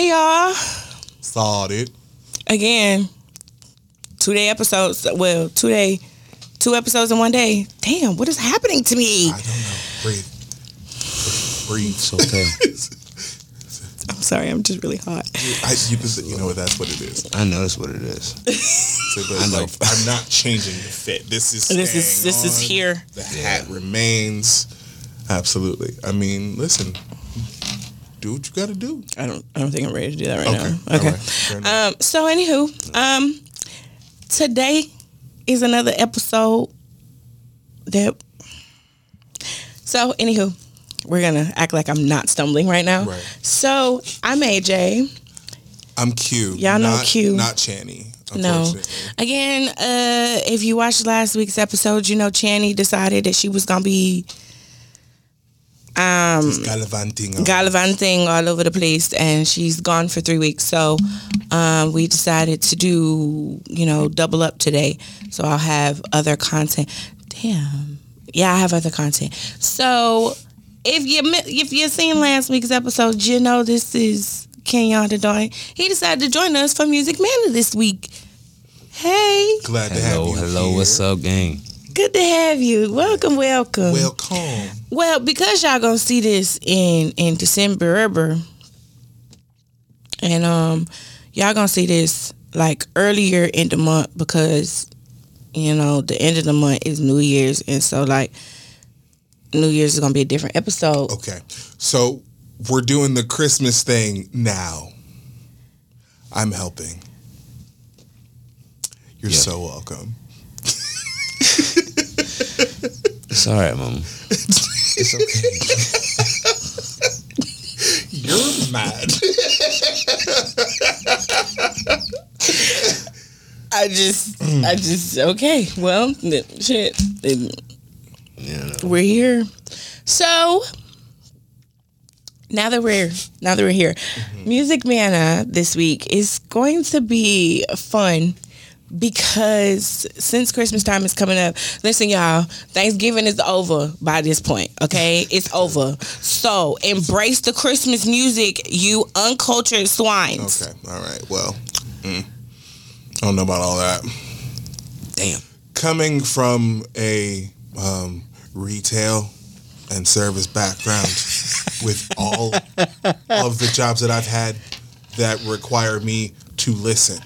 Hey y'all. Saw it. Again, two day episodes. Well, two day, two episodes in one day. Damn, what is happening to me? I don't know. Breathe. Breathe. It's okay. I'm sorry, I'm just really hot. I, you, can- you know what? That's what it is. I know that's what it is. So, but I know. like, I'm not changing the fit. This is This is staying this is here. The hat remains. Absolutely. I mean, listen. Do what you got to do. I don't I don't think I'm ready to do that right Okay. now. Okay. right. Um, so anywho, um, today is another episode that. So anywho, we're gonna act like I'm not stumbling right now. Right. So I'm AJ. I'm Q. Y'all know not, Q. Not Channy. No. Again, uh, if you watched last week's episode, you know Channy decided that she was gonna be um Gallivanting. on- gallivanting all over the place and she's gone for three weeks so um, we decided to do you know double up today so i'll have other content damn yeah i have other content so if you mi- if you seen last week's episode you know this is kenyon Dodoy. he decided to join us for music manor this week hey Glad to have Hello, you. hello, here. what's up, gang? Good to have you welcome welcome Welcome. Well, because y'all gonna see this in in December, and um, y'all gonna see this like earlier in the month because you know the end of the month is New Year's, and so like New Year's is gonna be a different episode. Okay. So we're doing the Christmas thing now. I'm helping. You're Yeah. so welcome. It's all right, mama. it's okay. You're mad. I just, I just okay. Well, shit, Yeah, no. we're here. So now that we're now that we're here, mm-hmm. Music Manna this week is going to be fun because since Christmas time is coming up, listen, y'all, Thanksgiving is over by this point. Okay, it's over. So embrace the Christmas music, you uncultured swines. Okay. All right. Well, mm, I don't know about all that. Damn. Coming from a um, retail and service background with all of the jobs that I've had that require me to listen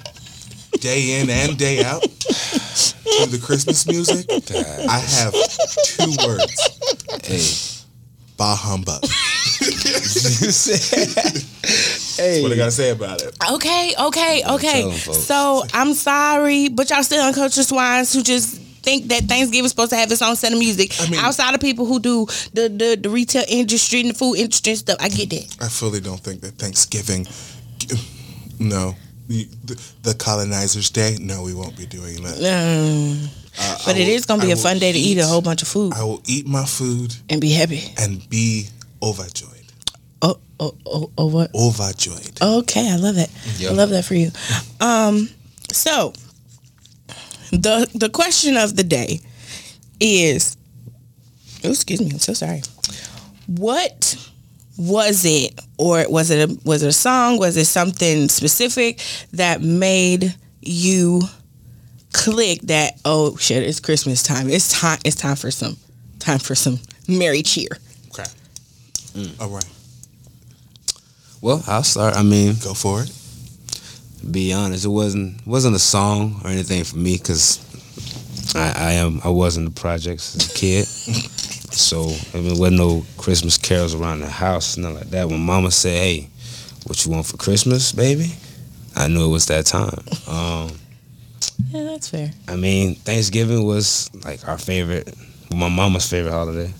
day in and day out to the Christmas music, I have two words. Hey. Bah humbug. hey. What I gotta say about it? Okay, okay, okay. tell 'em, folks. So I'm sorry, but y'all still uncultured swines who just think that Thanksgiving's supposed to have its own set of music. I mean- Outside of people who do the, the, the retail industry and the food industry and stuff, I get that. I fully don't think that Thanksgiving. No, the, the colonizers' day. No, we won't be doing that. Um, Uh, but I it will- is gonna be I a fun day to eat a whole bunch of food I will eat my food and be happy. and be overjoyed. Oh, oh, oh, oh what? Overjoyed. Okay, I love that. Yeah. I love that for you. Um, so the the question of the day is, oh, excuse me, I'm so sorry. What was it, or was it a was it a song? Was it something specific that made you click that? Oh shit! It's Christmas time. It's time. It's time for some time for some merry cheer. Okay. Mm. All right. Well, I'll start. I mean, Go for it. be honest, it wasn't wasn't a song or anything for me because I, I am I was in the projects as a kid, so I mean, there wasn't no Christmas carols around the house, nothing like that. When Mama said, "Hey, what you want for Christmas, baby?" I knew it was that time. Um, Yeah, that's fair. I mean, Thanksgiving was like our favorite, my mama's favorite holiday.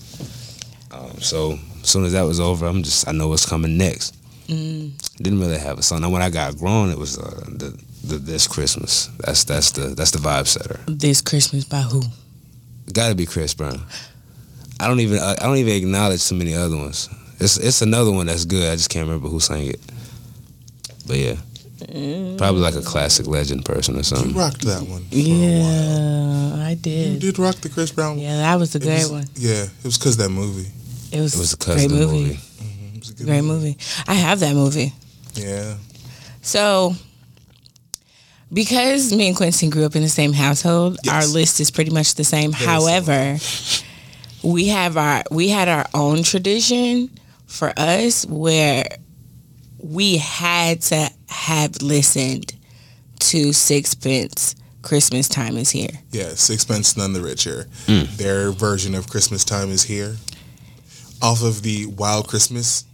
Um, so as soon as that was over, I'm just I know what's coming next. Mm. Didn't really have a son. Now when I got grown, it was uh, the, the this Christmas. That's that's the that's the vibe setter. This Christmas by who? Got to be Chris Brown. I don't even I don't even acknowledge too many other ones. It's it's another one that's good. I just can't remember who sang it. But yeah, probably like a classic legend person or something. You rocked that one. For A while. Yeah, I did. You did. did rock the Chris Brown. Yeah, that was a great was- one. Yeah, it was because that movie. It was, It was a great of the movie. movie. Mm-hmm, it was a Great movie. I have that movie. Yeah. So, because me and Quincy grew up in the same household, Yes. our list is pretty much the same. Very However, we have our we had our own tradition for us where we had to have listened to Sixpence. Christmas time is here. Yeah, Sixpence None the Richer. Hmm. Their version of Christmas Time is here. Off of the WOW Christmas.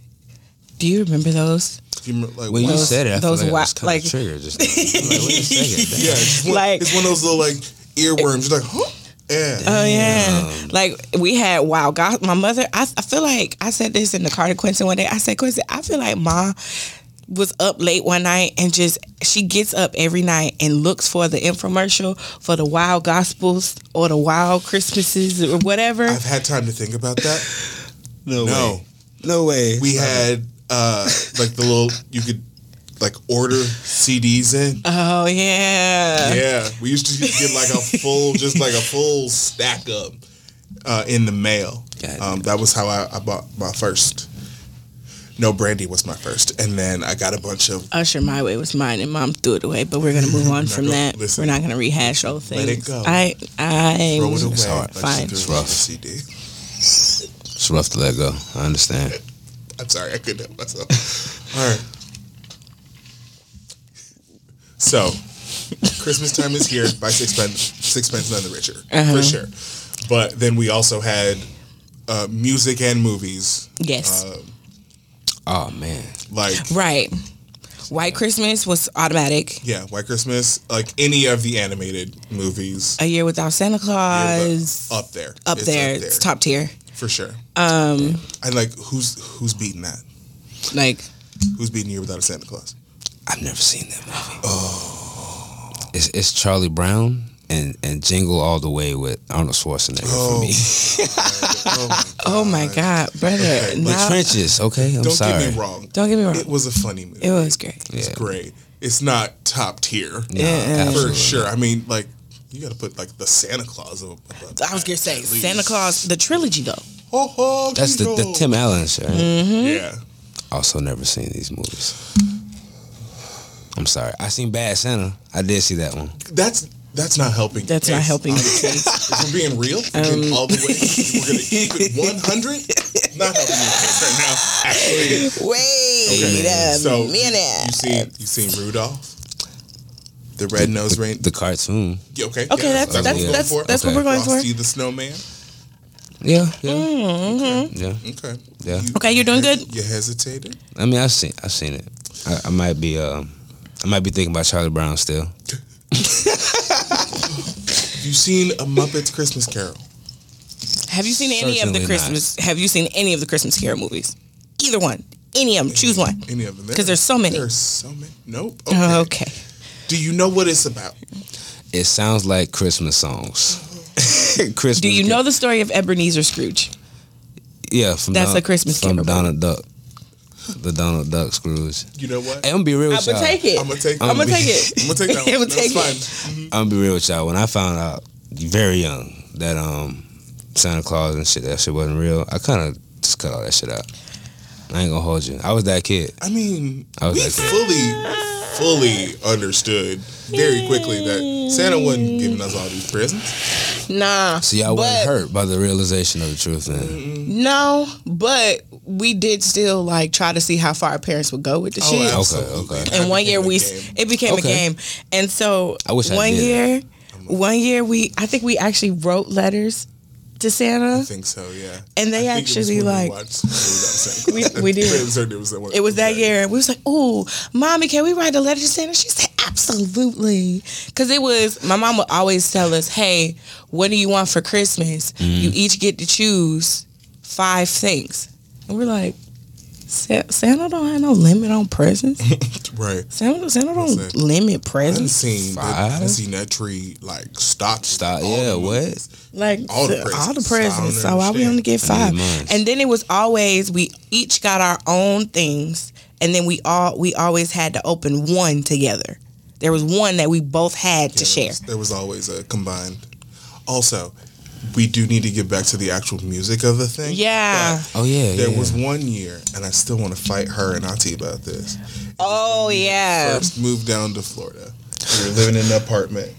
Do you remember those? You remember, like, When you Wild- said it, I those feel like, wa- I was kind like- of triggered. Just now. Like, wait a yeah, it's one, Like- it's one of those little like earworms. You're like, huh? Yeah. Oh yeah, like we had wow. God, my mother. I, I feel like I said this in the car to Quincy one day. I said, Quincy, I feel like ma was up late one night and just she gets up every night and looks for the infomercial for the WOW Gospels or the WOW Christmases or whatever. I've had time to think about that. No, No. No way. We had uh like the little you could like order CDs in. oh yeah. Yeah, we used to get like a full, just like a full stack up uh, in the mail. Um, that was how I, I bought my first. No, Brandy was my first, and then I got a bunch of. Usher My Way was mine, and Mom threw it away. But we're gonna move on from gonna- that. listen. we're not gonna rehash old things. Let it go. I I throw it away. It's hard. Fine. It's rough. CD. It's rough to let go. I understand. I'm sorry, I couldn't help myself. All right. So, Christmas time is here by Sixpence, Sixpence None the Richer, Uh-huh. for sure. But then we also had uh, music and movies. Yes. Uh, Oh man. like Right. White Christmas was automatic. Yeah, White Christmas, like any of the animated movies, A Year Without Santa Claus. up there, up It's there. up there It's top tier. for sure. Um, And like, who's who's beating that? like Who's beating Year Without a Santa Claus? I've never seen that movie. Oh. It's, it's Charlie Brown and, and Jingle All the Way with Arnold Schwarzenegger Oh. for me. oh, my oh god, brother. Okay, The trenches, okay? I'm Don't sorry. get me wrong. don't get me wrong. It was a funny movie. It was great. It's Yeah. great. It's not top tier No, for sure. I mean, like you got to put like the Santa Clause. Up, above I was gonna say. Santa Clause, the trilogy though. Ho, ho, That's the, the Tim Allen show. right? Mm-hmm. Yeah, Also never seen these movies. I'm sorry. I seen Bad Santa. I did see that one. that's that's not helping. That's not Case. helping the Honestly. case. If we're being real, if we're all the way, we're gonna keep it 100. Not helping the case right now. Actually, Wait a so minute. you seen you seen Rudolph, the red nosed rain. The cartoon. Yeah, okay, Okay, yeah, that's- what that's- we're going that's- for. that's what we're going for. Frosty the Snowman. Yeah, yeah, Mm-hmm. yeah. Okay. Yeah. You- Okay, you're doing good? You hesitated. I mean, I've seen, I've seen it. I, I might be, uh, I might be thinking about Charlie Brown still. You seen a Muppets Christmas Carol? Have you seen any of Certainly the not. Christmas? Have you seen any of the Christmas Carol movies? Either one. Any of them. Choose one. Any of them? 'Cause there's so many. There's so many. Nope. Oh, okay. Okay. Do you know what it's about? It sounds like Christmas songs. Christmas. Do you know the story of Ebenezer Scrooge? Yeah, from That's Don- a Christmas from Carol. Donald Duck, the Donald Duck Scrooge. You know what? Hey, I'm gonna be real with I'm y'all. gonna take it. I'm gonna take. I'm I'm gonna be- take it. I'm gonna take that one. I'ma That's take fine. I'm gonna be real with y'all. When I found out very young that um Santa Claus and shit that shit wasn't real, I kind of just cut all that shit out. I ain't gonna hold you. I was that kid. I mean, I was we like that. fully, fully understood very quickly that Santa wasn't giving us all these presents. Nah. So y'all but, wasn't hurt by the realization of the truth. Then No, but we did still like try to see how far our parents would go with the oh, shit. absolutely. okay. That and one year we game. it became a game and so I wish I one did. year one year we i think we actually wrote letters to Santa. I think so. Yeah. And they I think it was actually, when we like- watched We- we did. It was, it was, that one- it was that year we was like oh mommy can we write a letter to santa she said absolutely because it was my mom would always tell us hey what do you want for christmas Mm-hmm. you each get to choose five things and we're like "Sa- Santa don't have no limit on presents. Right. Santa, Santa don't Listen, limit I done presents. seen that, I done Five? seen that tree like stop. Stop. Yeah. the What? movies. Like All the the- presents. all the So I presents. So why we only get five? And then it was always we each got our own things, and then we all we always had to open one together. There was one that we both had to share. There was, there was always a combined. Also, we do need to get back to the actual music of the thing. Yeah. but Oh yeah. There yeah. was one year, and I still want to fight her and Auntie about this. Oh yeah. First moved down to Florida. We were living in an apartment.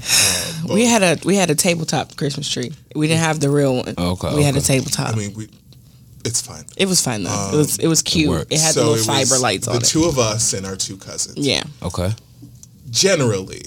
Uh, We had a we had a tabletop Christmas tree. We didn't have the real one. Okay, We had a tabletop. I mean, we. It's fine. it was fine though. it was it was cute. worked. It had the little fiber lights the on it. two of us and our two cousins. Yeah. Okay. Generally,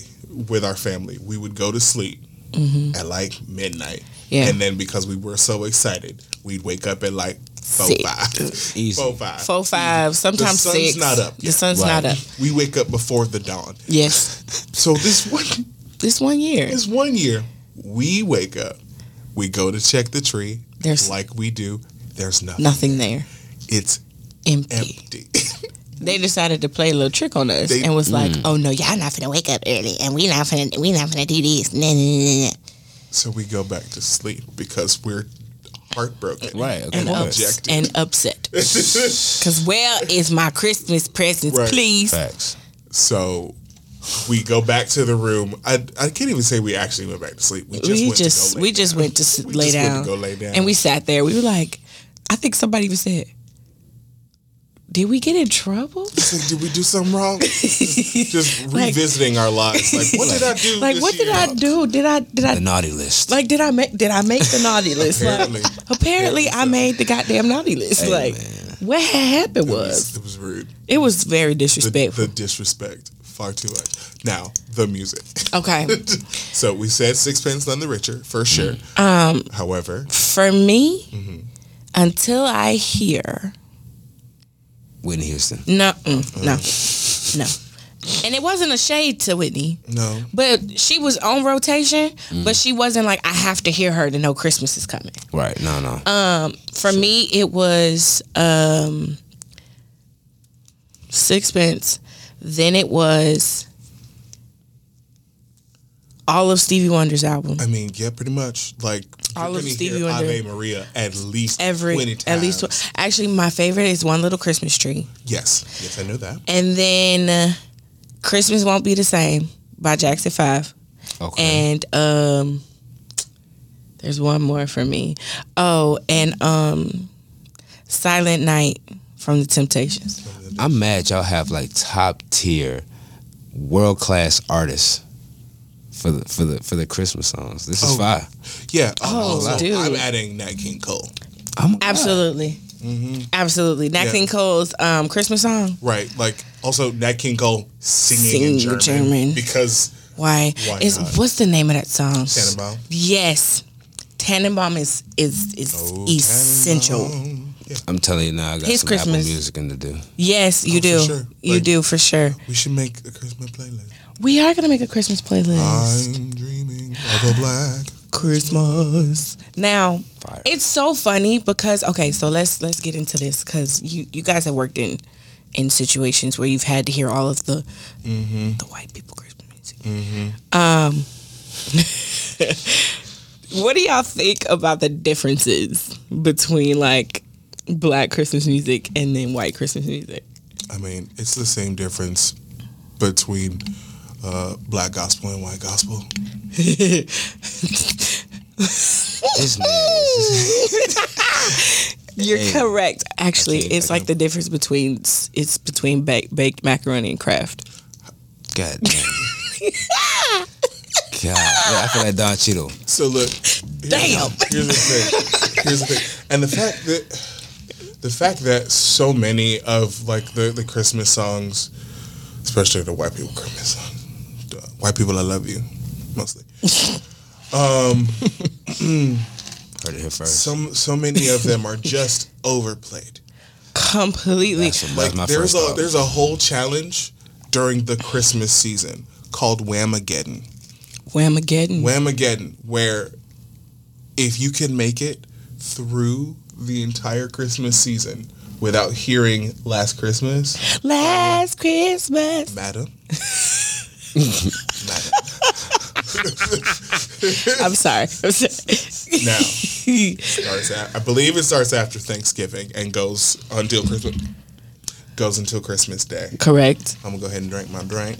with our family, we would go to sleep at like midnight. Mm-hmm. Yeah. And then because we were so excited, we'd wake up at like four Six. five. Easy. Four five. Four five, sometimes sun's six. not up The sun's Right. not up. We wake up before the dawn. Yes. So this one This one year. this one year, we wake up, we go to check the tree. There's- like we do. There's nothing. Nothing there. It's Empty. empty. They decided to play a little trick on us They- and was like, Mm. "Oh no, y'all not finna wake up early, and we not finna we not finna do this." Nah, nah, nah, nah. so we go back to sleep because we're heartbroken. Right. Okay. And, And ups- and upset. Because where is my Christmas presents, Right. please? Facts. So we go back to the room. I I can't even say we actually went back to sleep. We just we went just to go lay we just down. went to We lay just went to go lay down. and we sat there. We were like, I think somebody even said, "Did we get in trouble?" Like, did we do something wrong? just revisiting our lives. Like, what did I do? Like, this what did year? I do? Did I did I The naughty list. like did I make did I make the naughty list? Apparently. Like, apparently, I made the goddamn naughty list. Hey, like, man. what happened It was was, it was rude. it was very The, disrespectful. the disrespect far too much. Now the music. okay, So we said sixpence none the richer for sure. um, However, for me, Mm-hmm. until I hear Whitney Houston. no, mm, no, no, and it wasn't a shade to Whitney. no. But she was on rotation, Mm. but she wasn't like I have to hear her to know Christmas is coming. Right. No. No. Um, for me, it was um, Sixpence. Then it was all of Stevie Wonder's album. I mean, yeah, pretty much. Like All of Stevie Wonder. Ave Maria at least Every 20 times. at least tw- actually, my favorite is One Little Christmas Tree, Yes, yes, I know that. and then uh, Christmas Won't Be the Same by Jackson Five, Okay. and um, there's one more for me. Oh, and um, Silent Night from the Temptations. I'm mad y'all have like top tier, world class artists for the for the for the Christmas songs. This is Oh. fire. Yeah. Oh, also, dude. I'm adding Nat King Cole. Oh my God. Absolutely. Absolutely. Nat Yeah. King Cole's um, Christmas song. Right. Like also Nat King Cole singing in German, German. because Why? Why is not? what's the name of that song? Tannenbaum. Yes. Tannenbaum is is is Oh, essential. Yeah, I'm telling you now, I got His some Christmas. Apple Music in to do. Yes, you Oh, for do. sure. You Like- do for sure. we should make a Christmas playlist. We are gonna make a Christmas playlist. I'm dreaming of a black. Christmas. Now, Fire. it's so funny because okay, so let's let's get into this because you you guys have worked in in situations where you've had to hear all of the Mm-hmm. the white people Christmas music. Um, what do y'all think about the differences between like black Christmas music and then white Christmas music? I mean, it's the same difference between uh, black gospel and white gospel. This man. You're Hey. correct. Actually, it's like the difference between it's between baked, baked macaroni and Kraft. God damn. God. Yeah, I feel like Don Cheeto. So look, here's, Damn. Here's the thing. Here's the thing, and the fact that the fact that so many of like the the Christmas songs, especially the white people Christmas songs, the white people I love you, mostly. Um, Heard it here first. some so many of them are just overplayed. Completely. That's, what- Like there's a thought. there's a whole challenge during the Christmas season called Whamageddon. Whamageddon. Whamageddon, where if you can make it through the entire Christmas season without hearing Last Christmas, Last Christmas. madam, madam. I'm sorry. I'm sorry. Now starts at, I believe it starts after Thanksgiving and goes until Christmas. Goes until Christmas Day. Correct. I'm gonna go ahead and drink my drink.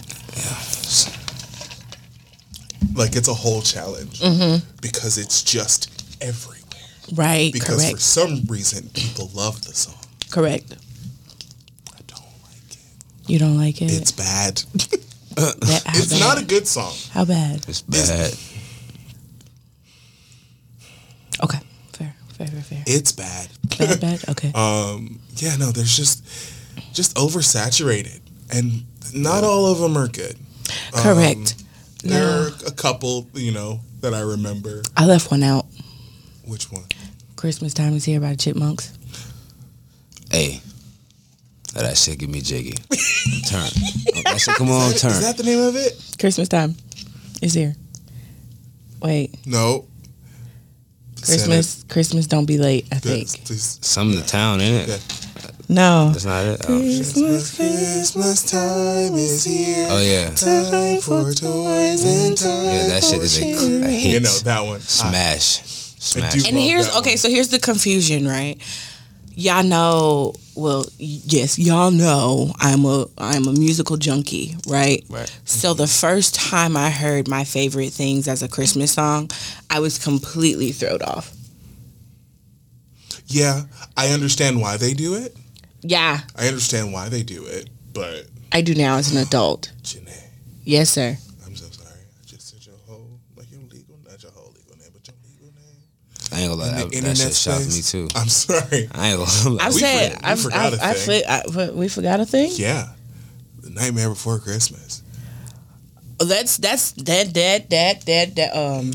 Like it's a whole challenge mm-hmm. because it's just everywhere. Right. Because for some reason people love the song. correct. I don't like it. You don't like it? It's bad. That- it's bad? not a good song. How bad? It's bad. Okay, fair, fair, fair, fair. It's bad. Bad, bad. Okay. Um, yeah, no, there's just just oversaturated, and not all of them are good. Correct. There No. are a couple, you know, that I remember. I left one out. Which one? Christmas time is here by the Chipmunks. Hey, let that shit give me jiggy. turn. Oh, that shit, come on, turn. Is that the name of it? Christmas time is here. Wait, No. Christmas. Christmas don't be late. I Send think. Please. Some of the town, ain't it? Yeah. No. That's not it. Oh. Christmas, Christmas time is here. oh yeah. Time for toys and time. Yeah, that shit is a, a hit. You know that one. Smash. Smash. do- And here's okay. one. So here's the confusion, right? Y'all know. Well, yes, y'all know I'm a I'm a musical junkie, right? Right. So the first time I heard my favorite things as a Christmas song, I was completely thrown off. Yeah, I understand why they do it. Yeah, I understand why they do it, but I do now as an adult. Janae, Yes, sir. I'm so sorry. I just said your whole like your legal, not your whole legal name, but your legal name. I ain't gonna lie. That, the that shit internet shocked me too. I'm sorry. I ain't gonna lie. I said we I've, forgot I've, a I, thing. I, what, we forgot a thing. Yeah, the Nightmare Before Christmas. Oh, That's that's that that that that that um.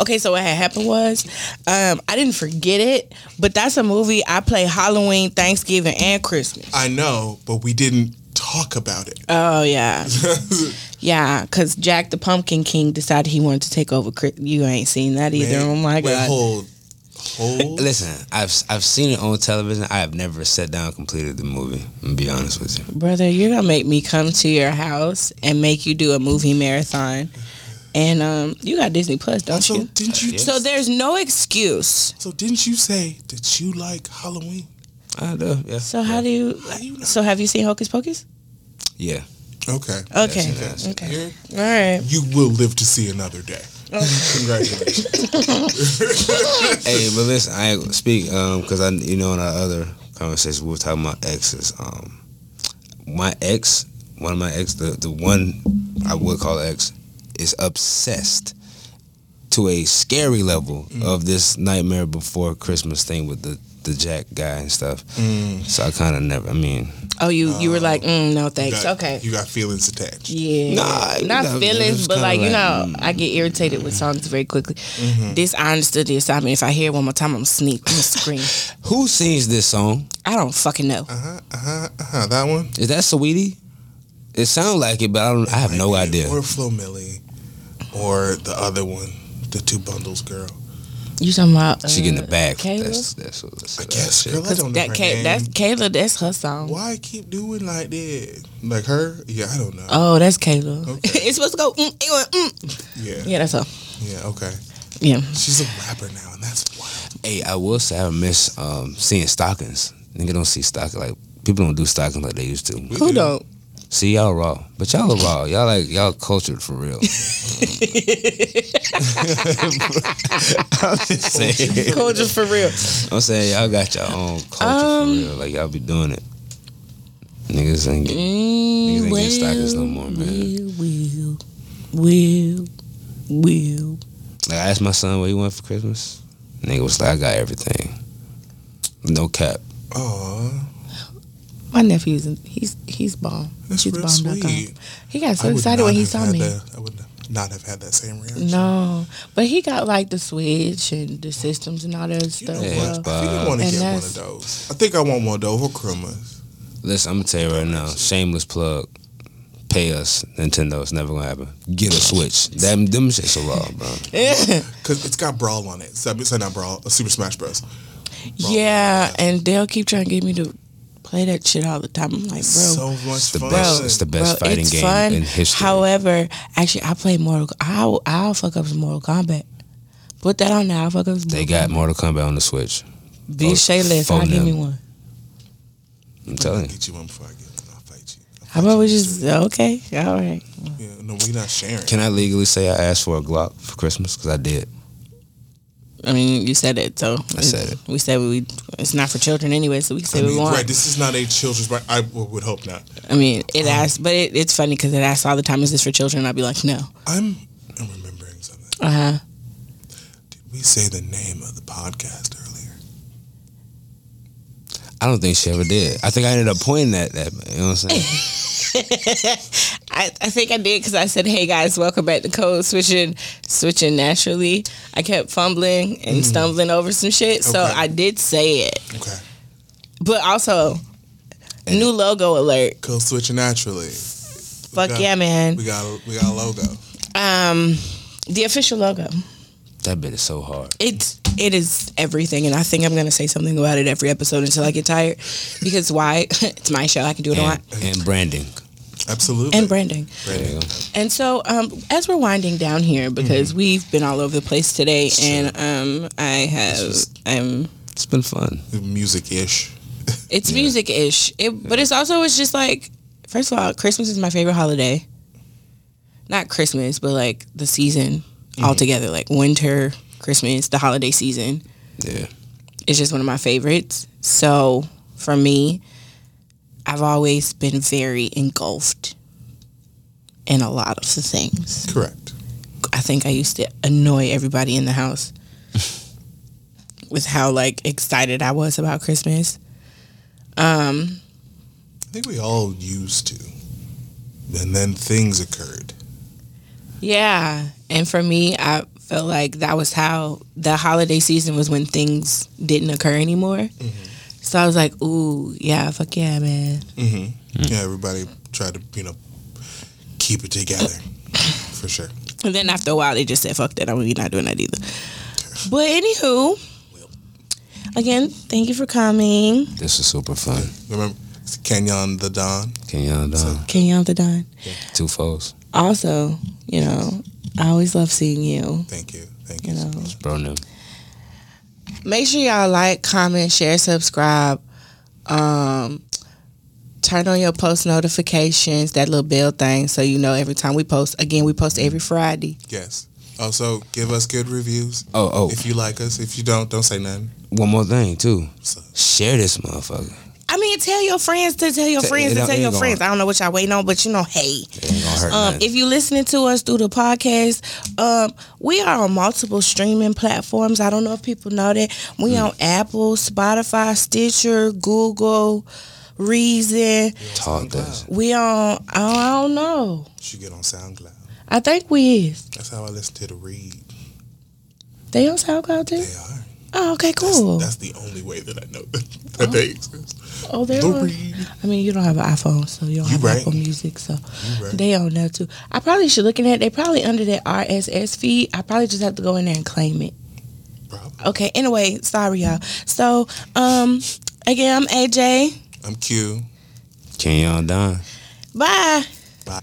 Okay, so what had happened was, um, I didn't forget it, but that's a movie I play Halloween, Thanksgiving, and Christmas. I know, but we didn't talk about it. Oh yeah, yeah, because Jack the Pumpkin King decided he wanted to take over. You ain't seen that either. Man, oh my wait, god. Hold, hold. Listen, I've I've seen it on television. I have never sat down and completed the movie. I'm be honest with you. Brother, you're gonna make me come to your house and make you do a movie marathon. And um, you got Disney Plus, don't so you? didn't you? Yeah. So there's no excuse. So didn't you say that you like Halloween? I do. Yeah. So how do you? How you know? So have you seen Hocus Pocus? Yeah. Okay. Okay. Yes, yes. Okay. You're- All right. You will live to see another day. Congratulations. hey, but listen, I ain't gonna speak um because I you know in our other conversation we were talking about exes. Um, my ex, one of my ex, the the one I would call ex, is obsessed to a scary level of this Nightmare Before Christmas thing with the the Jack guy and stuff. Mm. So I kind of never. I mean, Oh, you you were like, mm, no You thanks. got- okay. You got feelings attached. Yeah. Nah, not no, it feelings, but kinda like, you know, mm. I get irritated with songs very quickly. Mm-hmm. This I understood the assignment. If I hear it one more time, I'm sneak, I'm gonna scream. who sings this song? I don't fucking know. Uh huh. Uh huh. Uh huh. That one. Is that Saweetie? It sounds like it, but I don't. I have no idea. Or Flo Milli, or the other one, the two bundles girl. You talking about? Uh, She getting the bag. Kayla? That's that's what. That's I guess, shit. girl. I don't know that her Kay, name. that's Kayla. That's her song. Why keep doing like that? Like her? Yeah, I don't know. Oh, that's Kayla. Okay. it's supposed to go. Mm, it went, mm. yeah. Yeah, that's her. Yeah. Okay. Yeah. She's a rapper now, and that's wild. Hey, I will say I miss um, seeing stockings. Nigga don't see stockings like people don't do stockings like they used to. We Who do. don't? See y'all raw, but y'all are raw. Y'all like y'all cultured for real. I'm just saying. Culture for real. I'm saying y'all got your own culture Um, for real. Like y'all be doing it. Niggas ain't get, Mm, ain't getting stockings no more, man. Will, will, will. like I asked my son what he wanted for Christmas. Nigga was like, I got everything. No cap. Aw, My nephew's he's he's bomb. that's he's real bomb.com. sweet. He got so excited when he saw me. that- I would not have had that same reaction. No, but he got like the Switch and the systems and all that You stuff. know Yeah, well. what? I think I want to And get one that's- of those. I think I want one of those for Christmas. Listen, I'm gonna tell you right now, shameless plug. Pay us, Nintendo. It's never gonna happen. Get a Switch. Them them shits are raw, bro. Yeah. Because it's got Brawl on it. So, it's not Brawl, uh, Super Smash Bros. yeah, and they'll keep trying to get me to play that shit all the time. I'm like, bro, so much It's the fun. best. It's the best bro, fighting it's game fun. in history. However, actually, I play Mortal. I'll I'll fuck up some Mortal Kombat. Put that on there. I'll fuck up some. they Mortal got Kombat. Mortal Kombat on the Switch. Be shayless. phone I'll give me one. I'm telling you. get you one before I get one. I'll fight you. I'll How about you we just street. okay? All right. Yeah, no, we're not sharing. Can I legally say I asked for a Glock for Christmas? Because I did. I mean, you said it, so I said it. We said we. It's not for children anyway, so we I said we mean, want. right, this is not a children's. right, I w- would hope not. I mean, it asks, but it, it's funny because it asks all the time, "Is this for children?" I'd be like, "No." I'm, I'm remembering something. Uh huh. Did we say the name of the podcast earlier? I don't think she ever did. I think I ended up pointing at that. You know what I'm saying? I, I think I did because I said, "Hey guys, welcome back to Code Switching, Switching Naturally." I kept fumbling and stumbling over some shit, so Okay. I did say it. Okay. But also, new logo alert! Code switching naturally. Fuck got- yeah, man! We got a, we got a logo. Um, the official logo. that bit is so hard. It's it is everything, and I think I'm gonna say something about it every episode until I get tired. Because why? it's my show. I can do what I And, want. and branding. Absolutely. And branding. There you go. And so, um, as we're winding down here, because we've been all over the place today, and um, I have, just- um, It's been fun. Music ish. it's music ish. It, but it's also it's just like, first of all, Christmas is my favorite holiday. Not Christmas, but like the season altogether, like winter, Christmas, the holiday season. Yeah. It's just one of my favorites. So for me, I've always been very engulfed in a lot of the things. Correct. I think I used to annoy everybody in the house with how like excited I was about Christmas. Um, I think we all used to. And then things occurred. yeah, and for me, I felt like that was how the holiday season was when things didn't occur anymore. So I was like, "Ooh, yeah, fuck yeah, man." Mm-hmm. Yeah, everybody tried to, you know, keep it together. For sure. And then after a while, they just said, "Fuck that, I'm not doing that either." But anywho, again, thank you for coming, This was super fun. Remember Kenyon the Don? Kenyon the Don. Kenyon the Don. Two foes. Also, you know, I always love seeing you. Thank you. Thank You you. know, Bro them. Make sure y'all like, comment, share, subscribe. Um, turn on your post notifications, that little bell thing, so you know every time we post. Again, we post every Friday. Yes. Also, give us good reviews Oh, oh. if you like us. If you don't, don't say nothing. One more thing too. So, Share this motherfucker. I mean, tell your friends to tell your friends to tell your gonna- friends. I don't know what y'all waiting on, but you know, hey. It ain't gonna hurt Um, if you listening to us through the podcast, um, we are on multiple streaming platforms. I don't know if people know that. We Hmm. on Apple, Spotify, Stitcher, Google, Reason. Talk this. We on I don't know. you should get on SoundCloud. I think we is. That's how I listen to the read. They on SoundCloud too? They are. Oh, okay, cool. that's the only way that I know that, that they exist. Oh, they're The on. I mean, you don't have an iPhone, so you don't You have right. Apple Music, so You right. they on there too. I probably should look in that. They probably under that RSS feed. I probably just have to go in there and claim it. Probably. Okay. Anyway, sorry y'all. So, um, again, I'm AJ. I'm Q. Kenyon Don. Bye. Bye.